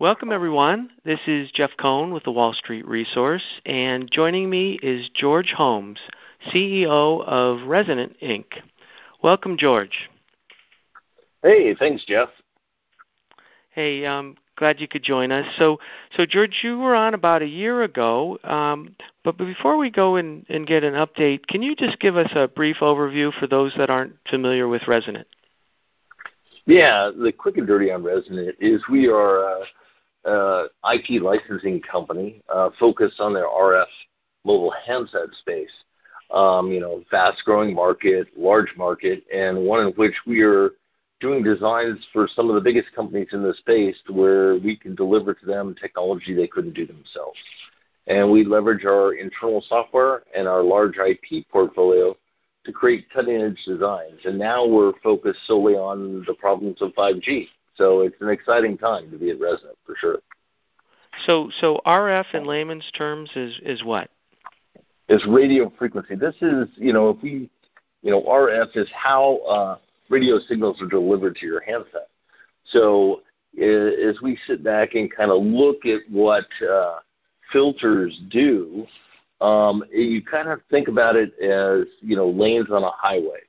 Welcome, everyone. This is Jeff Cohn with the Wall Street Resource, and joining me is George Holmes, CEO of Resonant Inc. Welcome, George. Hey, thanks, Jeff. Hey, um, glad you could join us. So, so George, you were on about a year ago, um, but before we go and, and get an update, can you just give us a brief overview for those that aren't familiar with Resonant? Yeah, the quick and dirty on Resonant is we are a, a IP licensing company uh, focused on their RF mobile handset space. Um, you know, fast-growing market, large market, and one in which we are doing designs for some of the biggest companies in the space where we can deliver to them technology they couldn't do themselves. And we leverage our internal software and our large IP portfolio to create cutting-edge designs. And now we're focused solely on the problems of 5G. So it's an exciting time to be at Resonant for sure. So, so RF in layman's terms is is what? Is radio frequency. This is, you know, if we, you know, RF is how uh, radio signals are delivered to your handset. So as we sit back and kind of look at what uh, filters do, um, you kind of think about it as you know lanes on a highway.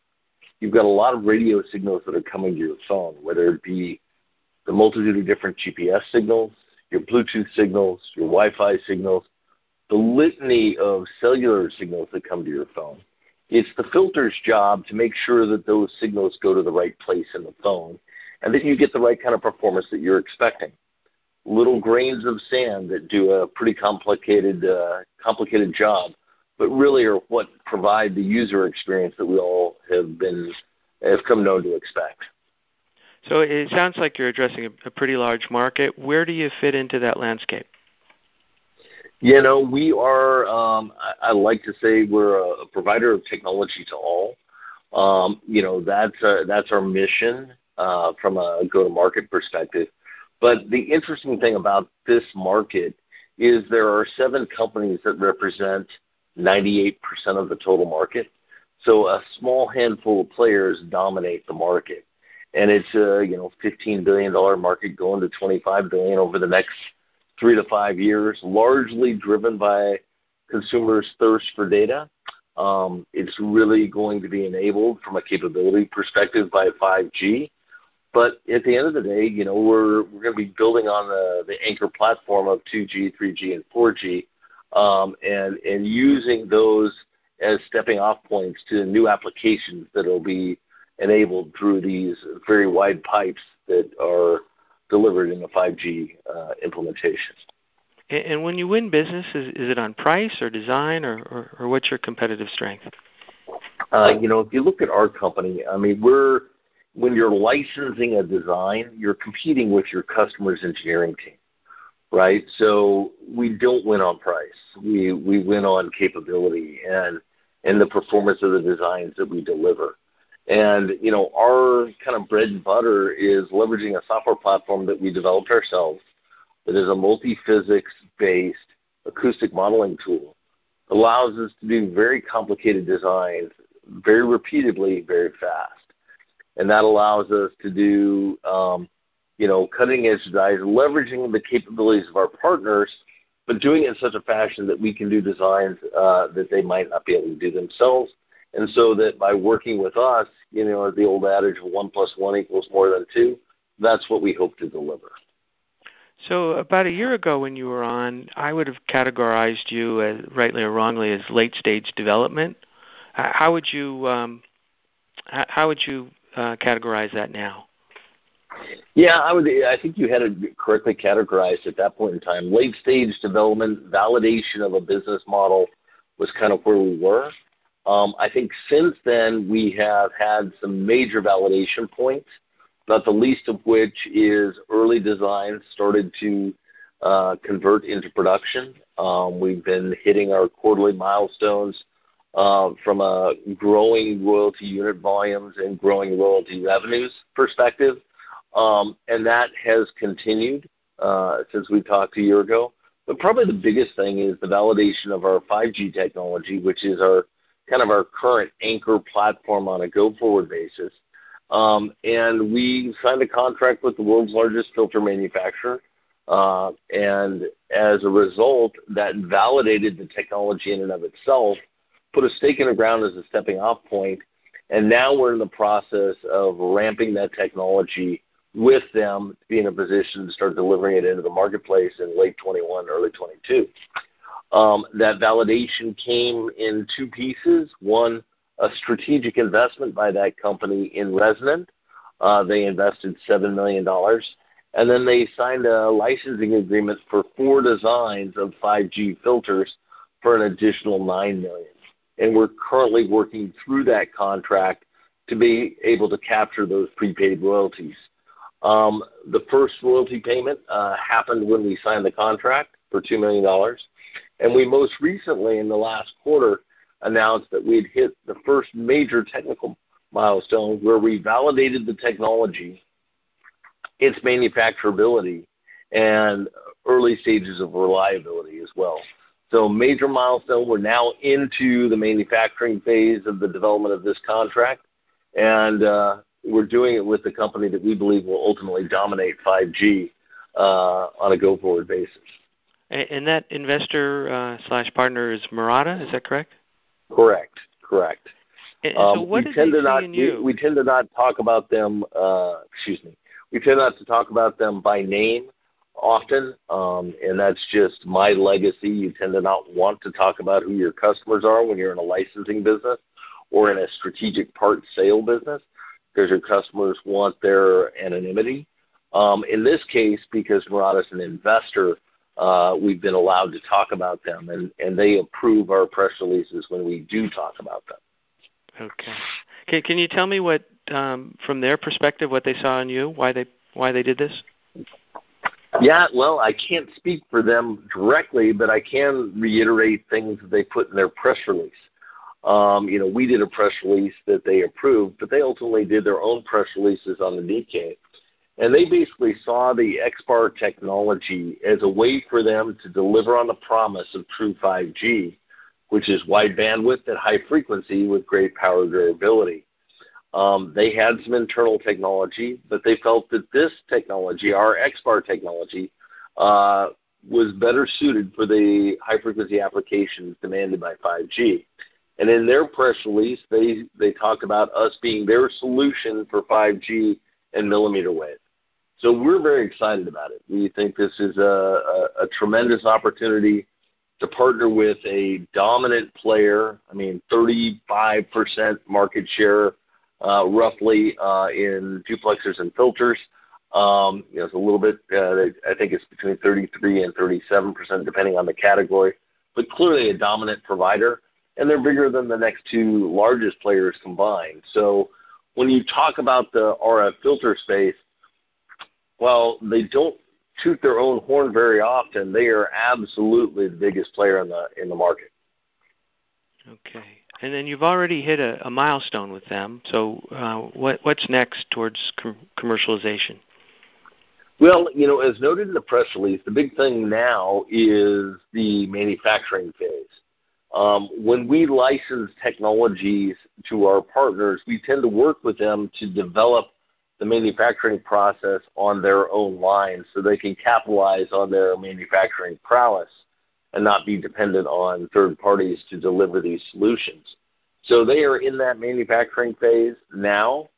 You've got a lot of radio signals that are coming to your phone, whether it be the multitude of different GPS signals, your Bluetooth signals, your Wi-Fi signals, the litany of cellular signals that come to your phone. It's the filter's job to make sure that those signals go to the right place in the phone and that you get the right kind of performance that you're expecting little grains of sand that do a pretty complicated uh, complicated job, but really are what provide the user experience that we all have been have come known to expect. So it sounds like you're addressing a, a pretty large market. Where do you fit into that landscape? You know, we are. Um, I, I, like to say we're a, a, provider of technology to all. Um, you know, that's a, that's our mission uh, from a go-to-market perspective. But the interesting thing about this market is there are seven companies that represent 98% of the total market. So a small handful of players dominate the market. And it's a you know $15 billion market going to 25 billion over the next three to five years, largely driven by consumers' thirst for data. Um, it's really going to be enabled from a capability perspective by 5G. But at the end of the day, you know, we're we're going to be building on the the anchor platform of 2G, 3G, and 4G, um, and and using those as stepping off points to new applications that will be enabled through these very wide pipes that are delivered in the 5G uh, implementation. And when you win business, is, is it on price or design, or, or, or what's your competitive strength? Uh, you know, if you look at our company, I mean, we're when you're licensing a design, you're competing with your customer's engineering team, right? So we don't win on price. We we win on capability and and the performance of the designs that we deliver. And you know, our kind of bread and butter is leveraging a software platform that we developed ourselves that is a multi-physics based acoustic modeling tool. Allows us to do very complicated designs very repeatedly, very fast and that allows us to do um, you know cutting edge designs, leveraging the capabilities of our partners, but doing it in such a fashion that we can do designs uh, that they might not be able to do themselves. And so that by working with us, you know, the old adage of one plus one equals more than two, that's what we hope to deliver. So about a year ago when you were on, I would have categorized you, as, rightly or wrongly, as late stage development. How would you um, how would you uh, categorize that now? Yeah, I would. I think you had it correctly categorized at that point in time. Late stage development, validation of a business model was kind of where we were. Um, I think since then we have had some major validation points, not the least of which is early designs started to uh, convert into production. Um, we've been hitting our quarterly milestones uh, from a growing royalty unit volumes and growing royalty revenues perspective. Um, and that has continued uh, since we talked a year ago. But probably the biggest thing is the validation of our 5G technology, which is our kind of our current anchor platform on a go-forward basis. Um, and we signed a contract with the world's largest filter manufacturer Uh, and as a result, that validated the technology in and of itself, put a stake in the ground as a stepping off point, and now we're in the process of ramping that technology with them to be in a position to start delivering it into the marketplace in late 21, early 22. Um, that validation came in two pieces. One, a strategic investment by that company in Resonant. Uh, they invested $7 million. And then they signed a licensing agreement for four designs of 5G filters for an additional 9 million. And we're currently working through that contract to be able to capture those prepaid royalties. Um, the first royalty payment uh, happened when we signed the contract for $2 million. And we most recently, in the last quarter, announced that we had hit the first major technical milestone where we validated the technology, its manufacturability, and early stages of reliability as well. So major milestone. We're now into the manufacturing phase of the development of this contract, and uh, we're doing it with the company that we believe will ultimately dominate 5G uh, on a go-forward basis. And that investor uh, slash partner is Murata, is that correct? Correct. Correct. And so um, what we tend to not we, we, tend to not talk about them. Uh, excuse me. We tend not to talk about them by name often, um, and that's just my legacy. You tend to not want to talk about who your customers are when you're in a licensing business or in a strategic part sale business because your customers want their anonymity. Um, in this case, because Murata's an investor, uh, we've been allowed to talk about them, and, and they approve our press releases when we do talk about them. Okay. Can, can you tell me what, um, from their perspective, what they saw in you, why they why they did this? Yeah, well, I can't speak for them directly, but I can reiterate things that they put in their press release. Um, you know, we did a press release that they approved, but they ultimately did their own press releases on the Nikkei. And they basically saw the XBAR technology as a way for them to deliver on the promise of true 5G, which is wide bandwidth at high frequency with great power durability. Um, they had some internal technology, but they felt that this technology, our XBAR technology, uh, was better suited for the high frequency applications demanded by 5G. And in their press release, they, they talked about us being their solution for 5G and millimeter wave. So we're very excited about it. We think this is a, a, a tremendous opportunity to partner with a dominant player. I mean, 35% market share, uh, roughly, uh, in duplexers and filters. Um, you know, it's a little bit. Uh, I think it's between 33 and 37 percent, depending on the category. But clearly, a dominant provider, and they're bigger than the next two largest players combined. So, when you talk about the RF filter space, well, they don't toot their own horn very often. They are absolutely the biggest player in the in the market. Okay, and then you've already hit a, a milestone with them. So, uh, what what's next towards com- commercialization? Well, you know, as noted in the press release, the big thing now is the manufacturing phase. Um, when we license technologies to our partners, we tend to work with them to develop the manufacturing process on their own lines so they can capitalize on their manufacturing prowess and not be dependent on third parties to deliver these solutions. So they are in that manufacturing phase now.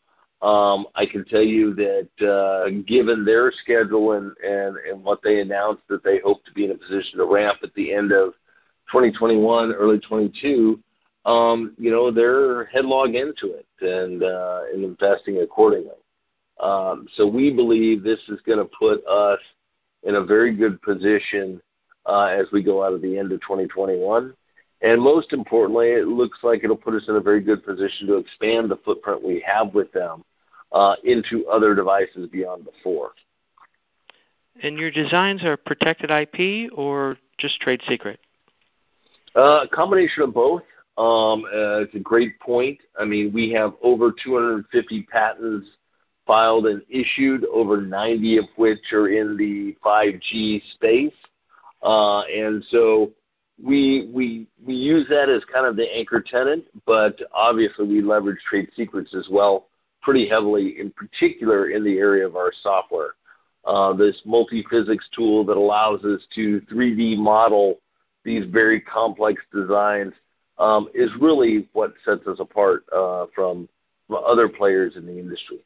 Um, I can tell you that uh, given their schedule and, and, and what they announced that they hope to be in a position to ramp at the end of 2021, early 22, um, you know, they're headlong into it and, uh, and investing accordingly. Um, so we believe this is going to put us in a very good position uh, as we go out of the end of 2021. And most importantly, it looks like it'll put us in a very good position to expand the footprint we have with them uh, into other devices beyond the four. And your designs are protected IP or just trade secret? Uh, a combination of both. Um, uh, it's a great point. I mean, we have over 250 patents filed and issued, over 90 of which are in the 5G space. Uh, and so we, we, we use that as kind of the anchor tenant, but obviously we leverage trade secrets as well pretty heavily, in particular in the area of our software. uh, this multi-physics tool that allows us to 3D model these very complex designs um, is really what sets us apart uh, from other players in the industry.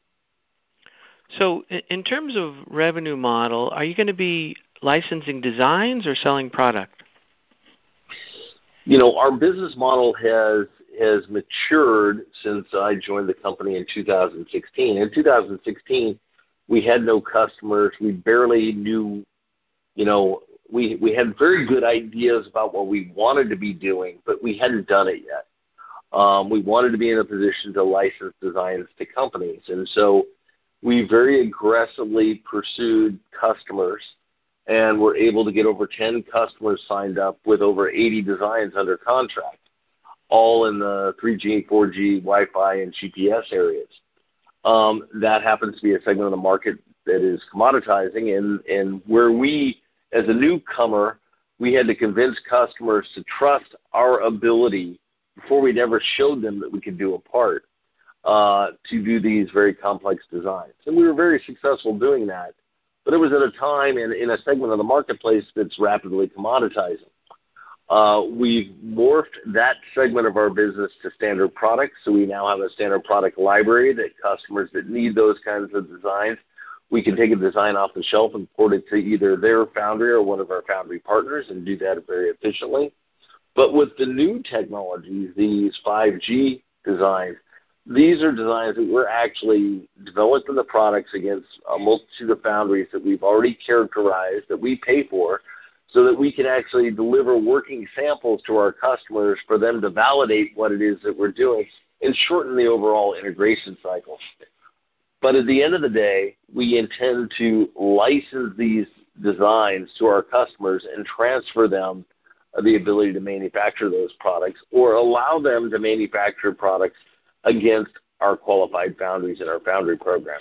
So, in terms of revenue model, are you going to be licensing designs or selling product? You know, our business model has has matured since I joined the company in 2016. In 2016, we had no customers. We barely knew, you know, we we had very good ideas about what we wanted to be doing, but we hadn't done it yet. Um, we wanted to be in a position to license designs to companies, and so we very aggressively pursued customers and were able to get over 10 customers signed up with over 80 designs under contract, all in the 3G, 4G, Wi-Fi, and GPS areas. Um, that happens to be a segment of the market that is commoditizing, and, and where we, as a newcomer, we had to convince customers to trust our ability before we'd ever showed them that we could do a part uh, to do these very complex designs. And we were very successful doing that. But it was at a time and in a segment of the marketplace that's rapidly commoditizing. Uh, we've morphed that segment of our business to standard products. So we now have a standard product library that customers that need those kinds of designs, we can take a design off the shelf and port it to either their foundry or one of our foundry partners and do that very efficiently. But with the new technologies, these 5G designs, these are designs that we're actually developing the products against a multitude of foundries that we've already characterized that we pay for so that we can actually deliver working samples to our customers for them to validate what it is that we're doing and shorten the overall integration cycle. But at the end of the day, we intend to license these designs to our customers and transfer them the ability to manufacture those products or allow them to manufacture products against our qualified foundries in our foundry program.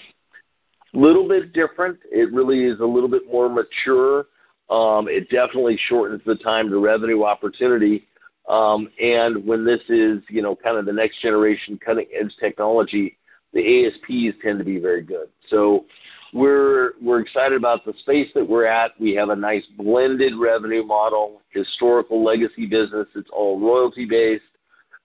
Little bit different. It really is a little bit more mature. Um, it definitely shortens the time to revenue opportunity. Um, and when this is, you know, kind of the next generation cutting edge technology, the ASPs tend to be very good. So we're we're excited about the space that we're at. We have a nice blended revenue model, historical legacy business. It's all royalty based.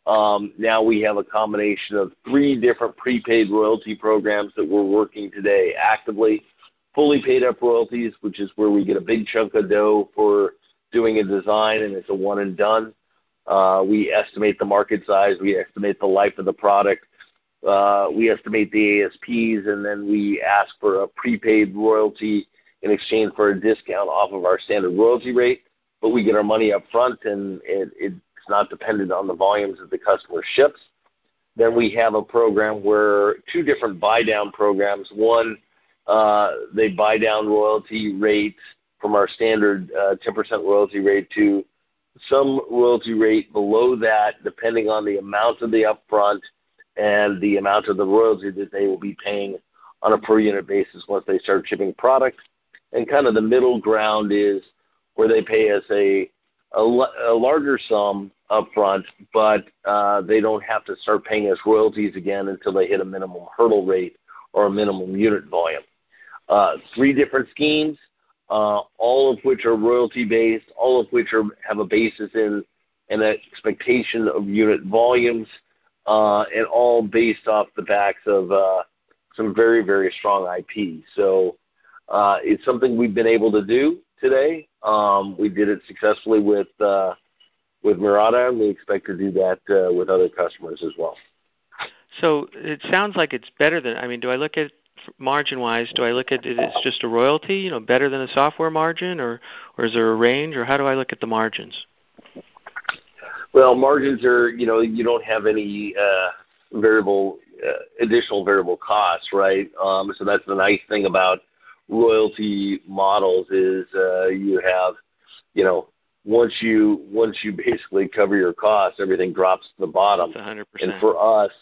Um, now we have a combination of three different prepaid royalty programs that we're working today actively. Fully paid up royalties, which is where we get a big chunk of dough for doing a design and it's a one and done. Uh, we estimate the market size, we estimate the life of the product, uh, we estimate the ASPs, and then we ask for a prepaid royalty in exchange for a discount off of our standard royalty rate. But we get our money up front, and it, it not dependent on the volumes that the customer ships. Then we have a program where two different buy down programs. One, uh, they buy down royalty rates from our standard uh, 10% royalty rate to some royalty rate below that, depending on the amount of the upfront and the amount of the royalty that they will be paying on a per unit basis once they start shipping product. And kind of the middle ground is where they pay us a a, a larger sum upfront, but uh, they don't have to start paying us royalties again until they hit a minimum hurdle rate or a minimum unit volume. Uh, three different schemes, uh, all of which are royalty based, all of which are, have a basis in an expectation of unit volumes, uh, and all based off the backs of uh, some very, very strong IP. So uh, it's something we've been able to do today. Um, we did it successfully with with Murata, and we expect to do that uh, with other customers as well. So it sounds like it's better than. I mean, do I look at margin wise? Do I look at it as just a royalty? You know, better than a software margin, or or is there a range, or how do I look at the margins? Well, margins are you know you don't have any uh, variable uh, additional variable costs, right? Um, so that's the nice thing about royalty models is uh, you have, you know, once you once you basically cover your costs, everything drops to the bottom. 100%. And for us,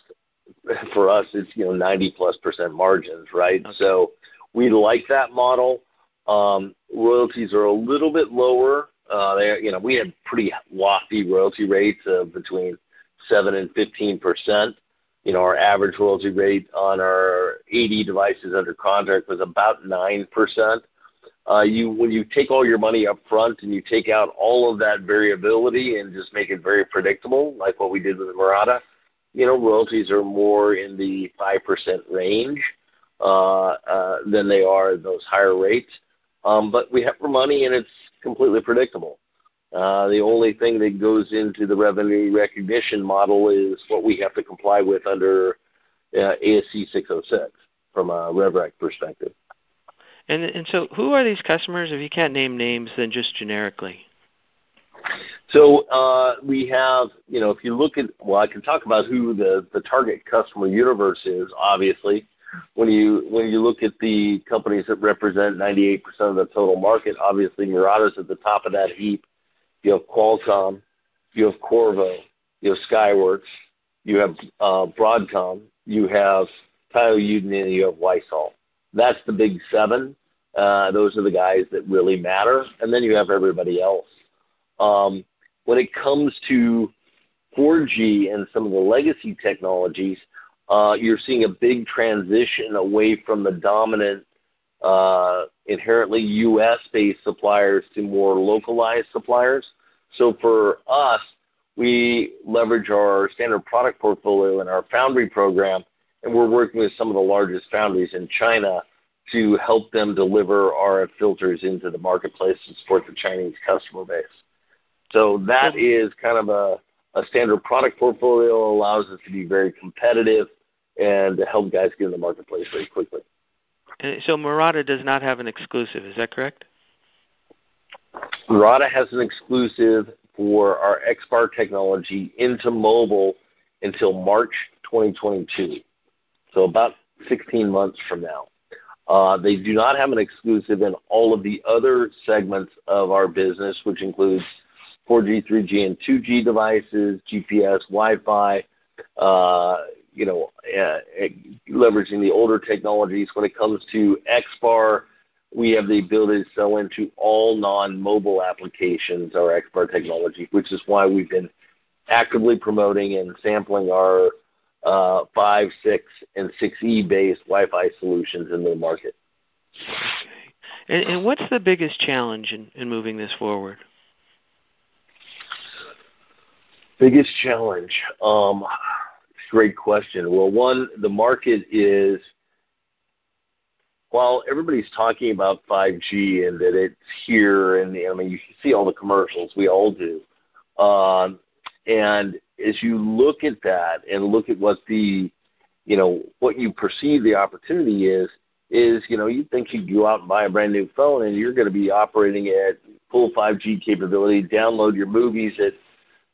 for us, it's you know 90 plus percent margins, right? Okay. So we like that model. Um, royalties are a little bit lower. Uh, they, you know, we had pretty lofty royalty rates of between seven and fifteen percent. you know, our average royalty rate on our 80 devices under contract was about 9%. When you take all your money up front and you take out all of that variability and just make it very predictable, like what we did with the Murata, you know, royalties are more in the 5% range uh, uh, than they are those higher rates. Um, But we have our money, and it's completely predictable. Uh, The only thing that goes into the revenue recognition model is what we have to comply with under uh, ASC 606 from a rev rec perspective. Who are these customers? If you can't name names, then just generically. So uh, we have, you know, if you look at. Well, I can talk about who the the target customer universe is, obviously. When you when you look at the companies that represent 98% of the total market, obviously Murata is at the top of that heap. You have Qualcomm, you have Qorvo, you have Skyworks, you have uh, Broadcom, you have Taiyo Yuden, and you have Wisol. That's the big seven. Uh, those are the guys that really matter. And then you have everybody else. Um, when it comes to 4G and some of the legacy technologies, uh, you're seeing a big transition away from the dominant, uh, inherently U.S.-based suppliers to more localized suppliers. So for us, we leverage our standard product portfolio and our foundry program, and we're working with some of the largest foundries in China to help them deliver RF filters into the marketplace to support the Chinese customer base. So that is kind of a standard product portfolio, allows us to be very competitive and to help guys get in the marketplace very quickly. Uh, so Murata does not have an exclusive, is that correct? Murata has an exclusive for our XBAR technology into mobile until March 2022, so about 16 months from now. Uh, They do not have an exclusive in all of the other segments of our business, which includes 4G, 3G, and 2G devices, GPS, Wi-Fi, Uh, you know, uh, leveraging the older technologies. When it comes to XBAR, we have the ability to sell into all non-mobile applications, our XBAR technology, which is why we've been actively promoting and sampling our Uh, 5, 6, and 6E-based Wi-Fi solutions in the market. Okay. And what's the biggest challenge in moving this forward? Biggest challenge? Um, great question. Well, one, the market is. While everybody's talking about 5G and that it's here, and I mean, you see all the commercials, we all do. Um, As you look at that and look at what the, you know, what you perceive the opportunity is, is you know, you'd think you'd go out and buy a brand-new phone, and you're gonna be operating at full 5G capability, download your movies at,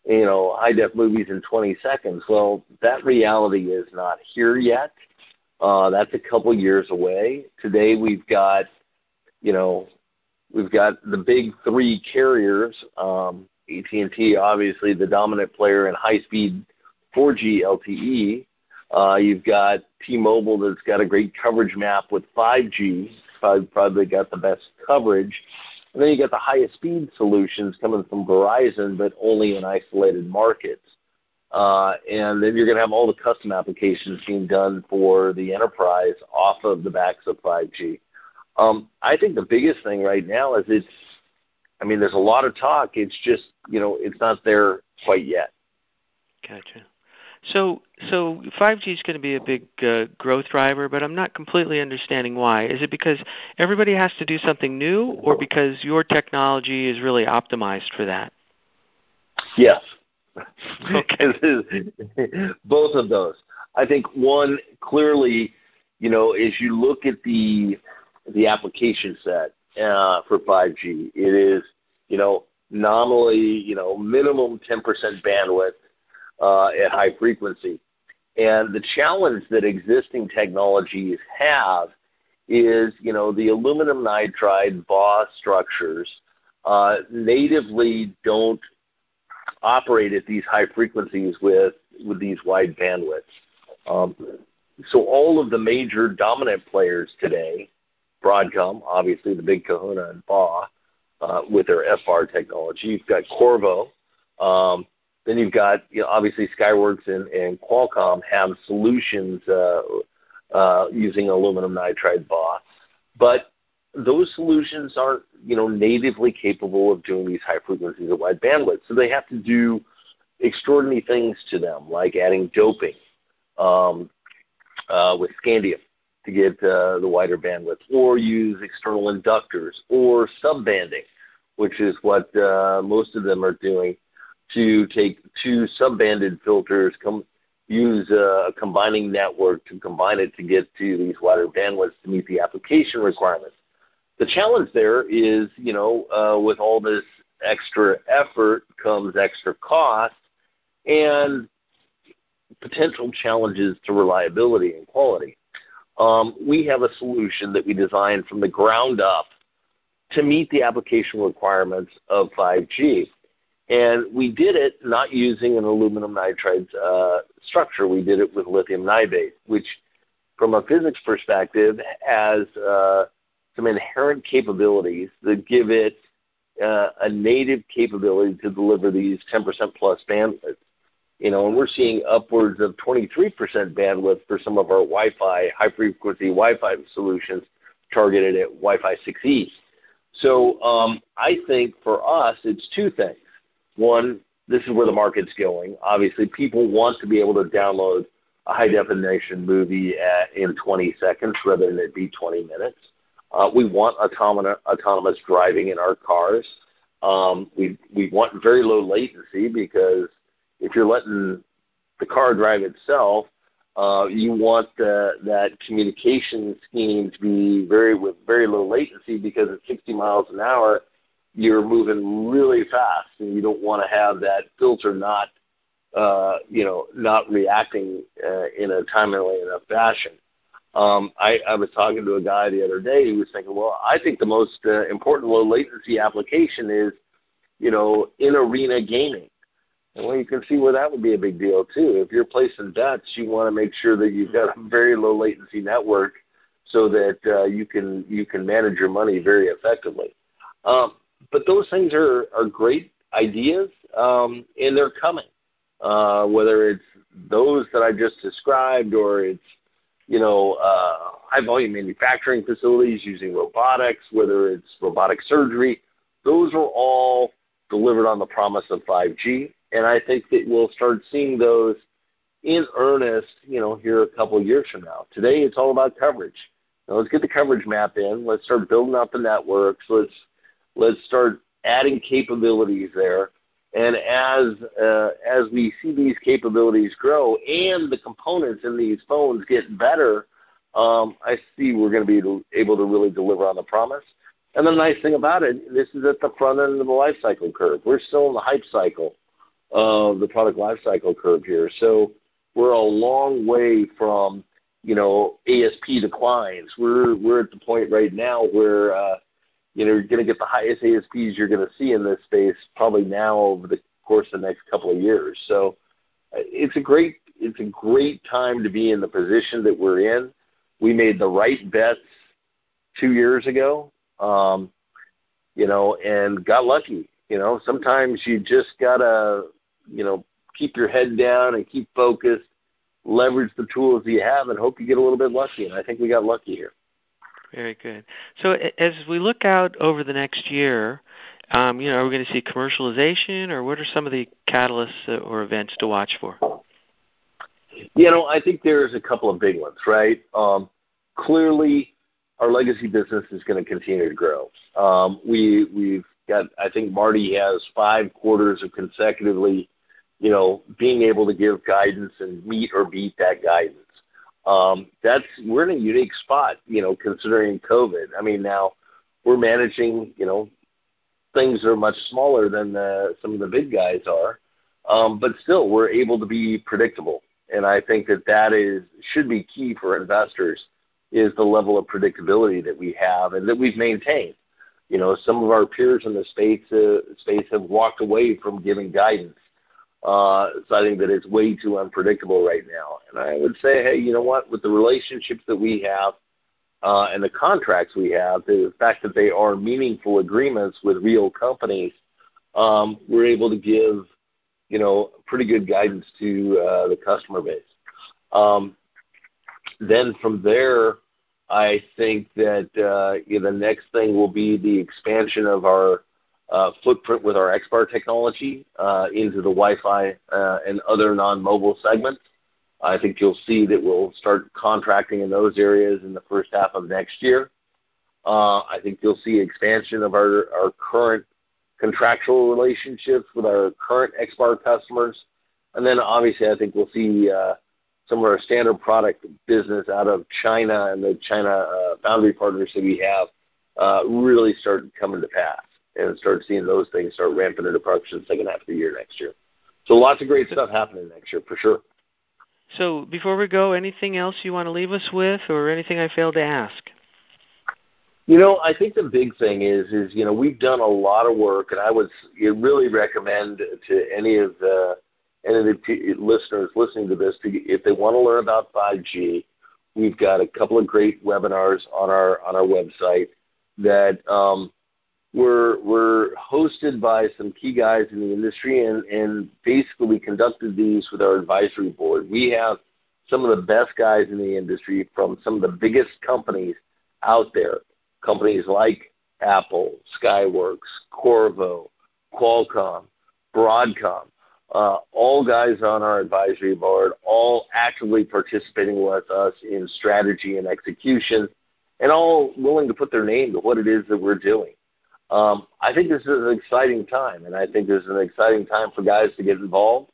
you know, high-def movies in 20 seconds. Well, that reality is not here yet. Uh, that's a couple years away. Today, we've got, you know, we've got the big three carriers, um, AT&T, obviously the dominant player in high-speed 4G LTE. You've got T-Mobile that's got a great coverage map with 5G, probably got the best coverage. And then you got the highest speed solutions coming from Verizon, but only in isolated markets. Uh, and then you're gonna have all the custom applications being done for the enterprise off of the backs of 5G. I think the biggest thing right now is it's, I mean, there's a lot of talk. It's just, you know, it's not there quite yet. Gotcha. So, so 5G is gonna be a big uh, growth driver, but I'm not completely understanding why. Is it because everybody has to do something new or because your technology is really optimized for that? Yes. Both of those. I think one, clearly, you know, as you look at the the application set for 5G, it is, you know, nominally, you know, minimum 10% bandwidth at high frequency. And the challenge that existing technologies have is, you know, the aluminum nitride BAW structures uh, natively don't operate at these high frequencies with with these wide bandwidths. Um, so all of the major dominant players today, Broadcom, obviously the big kahuna in BAW with their FBAR technology. You've got Qorvo, then you've got you know, obviously Skyworks and, and Qualcomm have solutions uh, uh, using aluminum nitride BAW, but those solutions aren't you know natively capable of doing these high frequencies of wide bandwidth. So they have to do extraordinary things to them, like adding doping um, uh, with scandium to get uh, the wider bandwidth, or use external inductors, or subbanding, which is what uh, most of them are doing to take two subbanded filters, com- use a combining network to combine it to get to these wider bandwidths to meet the application requirements. The challenge there is, you know, uh, with all this extra effort comes extra cost and potential challenges to reliability and quality. Um, we have a solution that we designed from the ground up to meet the application requirements of 5G. And we did it not using an aluminum nitride uh, structure. We did it with lithium niobate, which, from a physics perspective, has uh, some inherent capabilities that give it uh, a native capability to deliver these 10% plus bandwidth. You know, and we're seeing upwards of 23% bandwidth for some of our Wi-Fi, high-frequency Wi-Fi solutions targeted at Wi-Fi 6E. So um, I think for us, it's two things. One, this is where the market's going. Obviously, people want to be able to download a high definition movie at, in 20 seconds rather than it be 20 minutes. Uh, we want autonomous, autonomous driving in our cars. Um, we we want very low latency because if you're letting the car drive itself, uh, you want the, that communication scheme to be very with very low latency because at 60 miles an hour, you're moving really fast, and you don't want to have that filter not, uh, you know, not reacting uh, in a timely enough fashion. Um, I, I was talking to a guy the other day who was thinking, well, I think the most uh, important low latency application is, you know, in arena gaming. Well, you can see where that would be a big deal too. If you're placing bets, you want to make sure that you've got a very low latency network so that uh, you can you can manage your money very effectively. Um, but those things are, are great ideas, um, and they're coming. Uh, whether it's those that I just described, or it's you know uh, high volume manufacturing facilities using robotics, whether it's robotic surgery, those are all delivered on the promise of 5G, and I think that we'll start seeing those in earnest, you know, here a couple of years from now. Today, it's all about coverage. Now, let's get the coverage map in. Let's start building out the networks. Let's Let's start adding capabilities there. And as uh, as we see these capabilities grow and the components in these phones get better, um, I see we're going to be able to really deliver on the promise. And the nice thing about it, this is at the front end of the life cycle curve. We're still in the hype cycle of the product lifecycle curve here. So we're a long way from you know ASP declines. We're we're at the point right now where uh, you know, you're going to get the highest ASPs you're going to see in this space probably now over the course of the next couple of years. So uh, it's a great it's a great time to be in the position that we're in. We made the right bets two years ago, um, you know, and got lucky. You know, sometimes you just gotta, you know, keep your head down and keep focused, leverage the tools that you have, and hope you get a little bit lucky. And I think we got lucky here. Very good. So as we look out over the next year, um, you know, are we going to see commercialization, or what are some of the catalysts or events to watch for? You know, I think there's a couple of big ones, right? Um, clearly, our legacy business is going to continue to grow. Um, we we've got, I think Marty has five quarters of consecutively, you know, being able to give guidance and meet or beat that guidance um, that's we're in a unique spot, you know, considering COVID. I mean, now we're managing, you know, things are much smaller than the, some of the big guys are, um, but still we're able to be predictable, and I think that that is should be key for investors is the level of predictability that we have and that we've maintained. You know, some of our peers in the space uh, space have walked away from giving guidance uh, citing that it's way too unpredictable right now. And I would say, hey, you know what? With the relationships that we have uh, and the contracts we have, the fact that they are meaningful agreements with real companies, um, we're able to give you know, pretty good guidance to uh, the customer base. Um, then from there, I think that uh, you know, the next thing will be the expansion of our uh, footprint with our XBAR technology uh, into the Wi-Fi uh, and other non-mobile segments. I think you'll see that we'll start contracting in those areas in the first half of next year. Uh, I think you'll see expansion of our, our current contractual relationships with our current XBAR customers. And then obviously, I think we'll see uh, some of our standard product business out of China and the China uh, foundry partners that we have uh, really start coming to pass and start seeing those things start ramping into production second half of the year next year. So lots of great stuff happening next year for sure. So before we go, anything else you want to leave us with, or anything I failed to ask? You know, I think the big thing is is you know we've done a lot of work, and I would really recommend to any of the of the listeners listening to this, if they want to learn about 5G, we've got a couple of great webinars on our on our website that um, were were hosted by some key guys in the industry, and and basically we conducted these with our advisory board. We have some of the best guys in the industry from some of the biggest companies out there companies like Apple, Skyworks, Qorvo, Qualcomm, Broadcom, uh, all guys on our advisory board, all actively participating with us in strategy and execution, and all willing to put their name to what it is that we're doing. Um, I think this is an exciting time, and I think this is an exciting time for guys to get involved.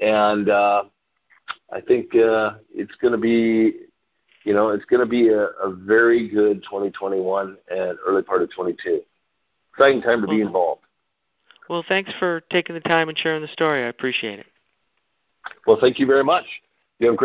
And uh, I think uh, it's going to be you know, it's going to be a, a very good 2021 and early part of 22. Exciting time to be involved. Well, thanks for taking the time and sharing the story. I appreciate it. Well, thank you very much. You have great